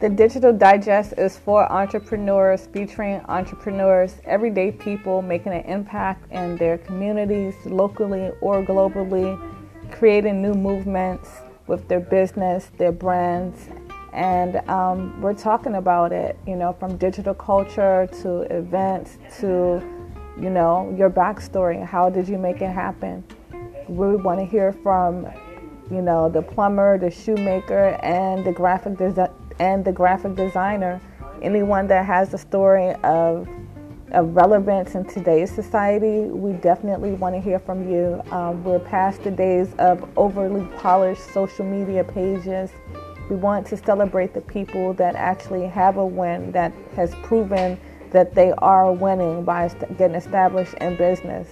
The Digital Digest is for entrepreneurs, featuring entrepreneurs, everyday people making an impact in their communities, locally or globally, creating new movements with their business, their brands, and um, we're talking about it, you know, from digital culture to events to, you know, your backstory. How did you make it happen? We want to hear from, you know, the plumber, the shoemaker, and the graphic designer and the graphic designer, anyone that has a story of, of relevance in today's society, we definitely want to hear from you. Um, we're past the days of overly polished social media pages. We want to celebrate the people that actually have a win that has proven that they are winning by getting established in business.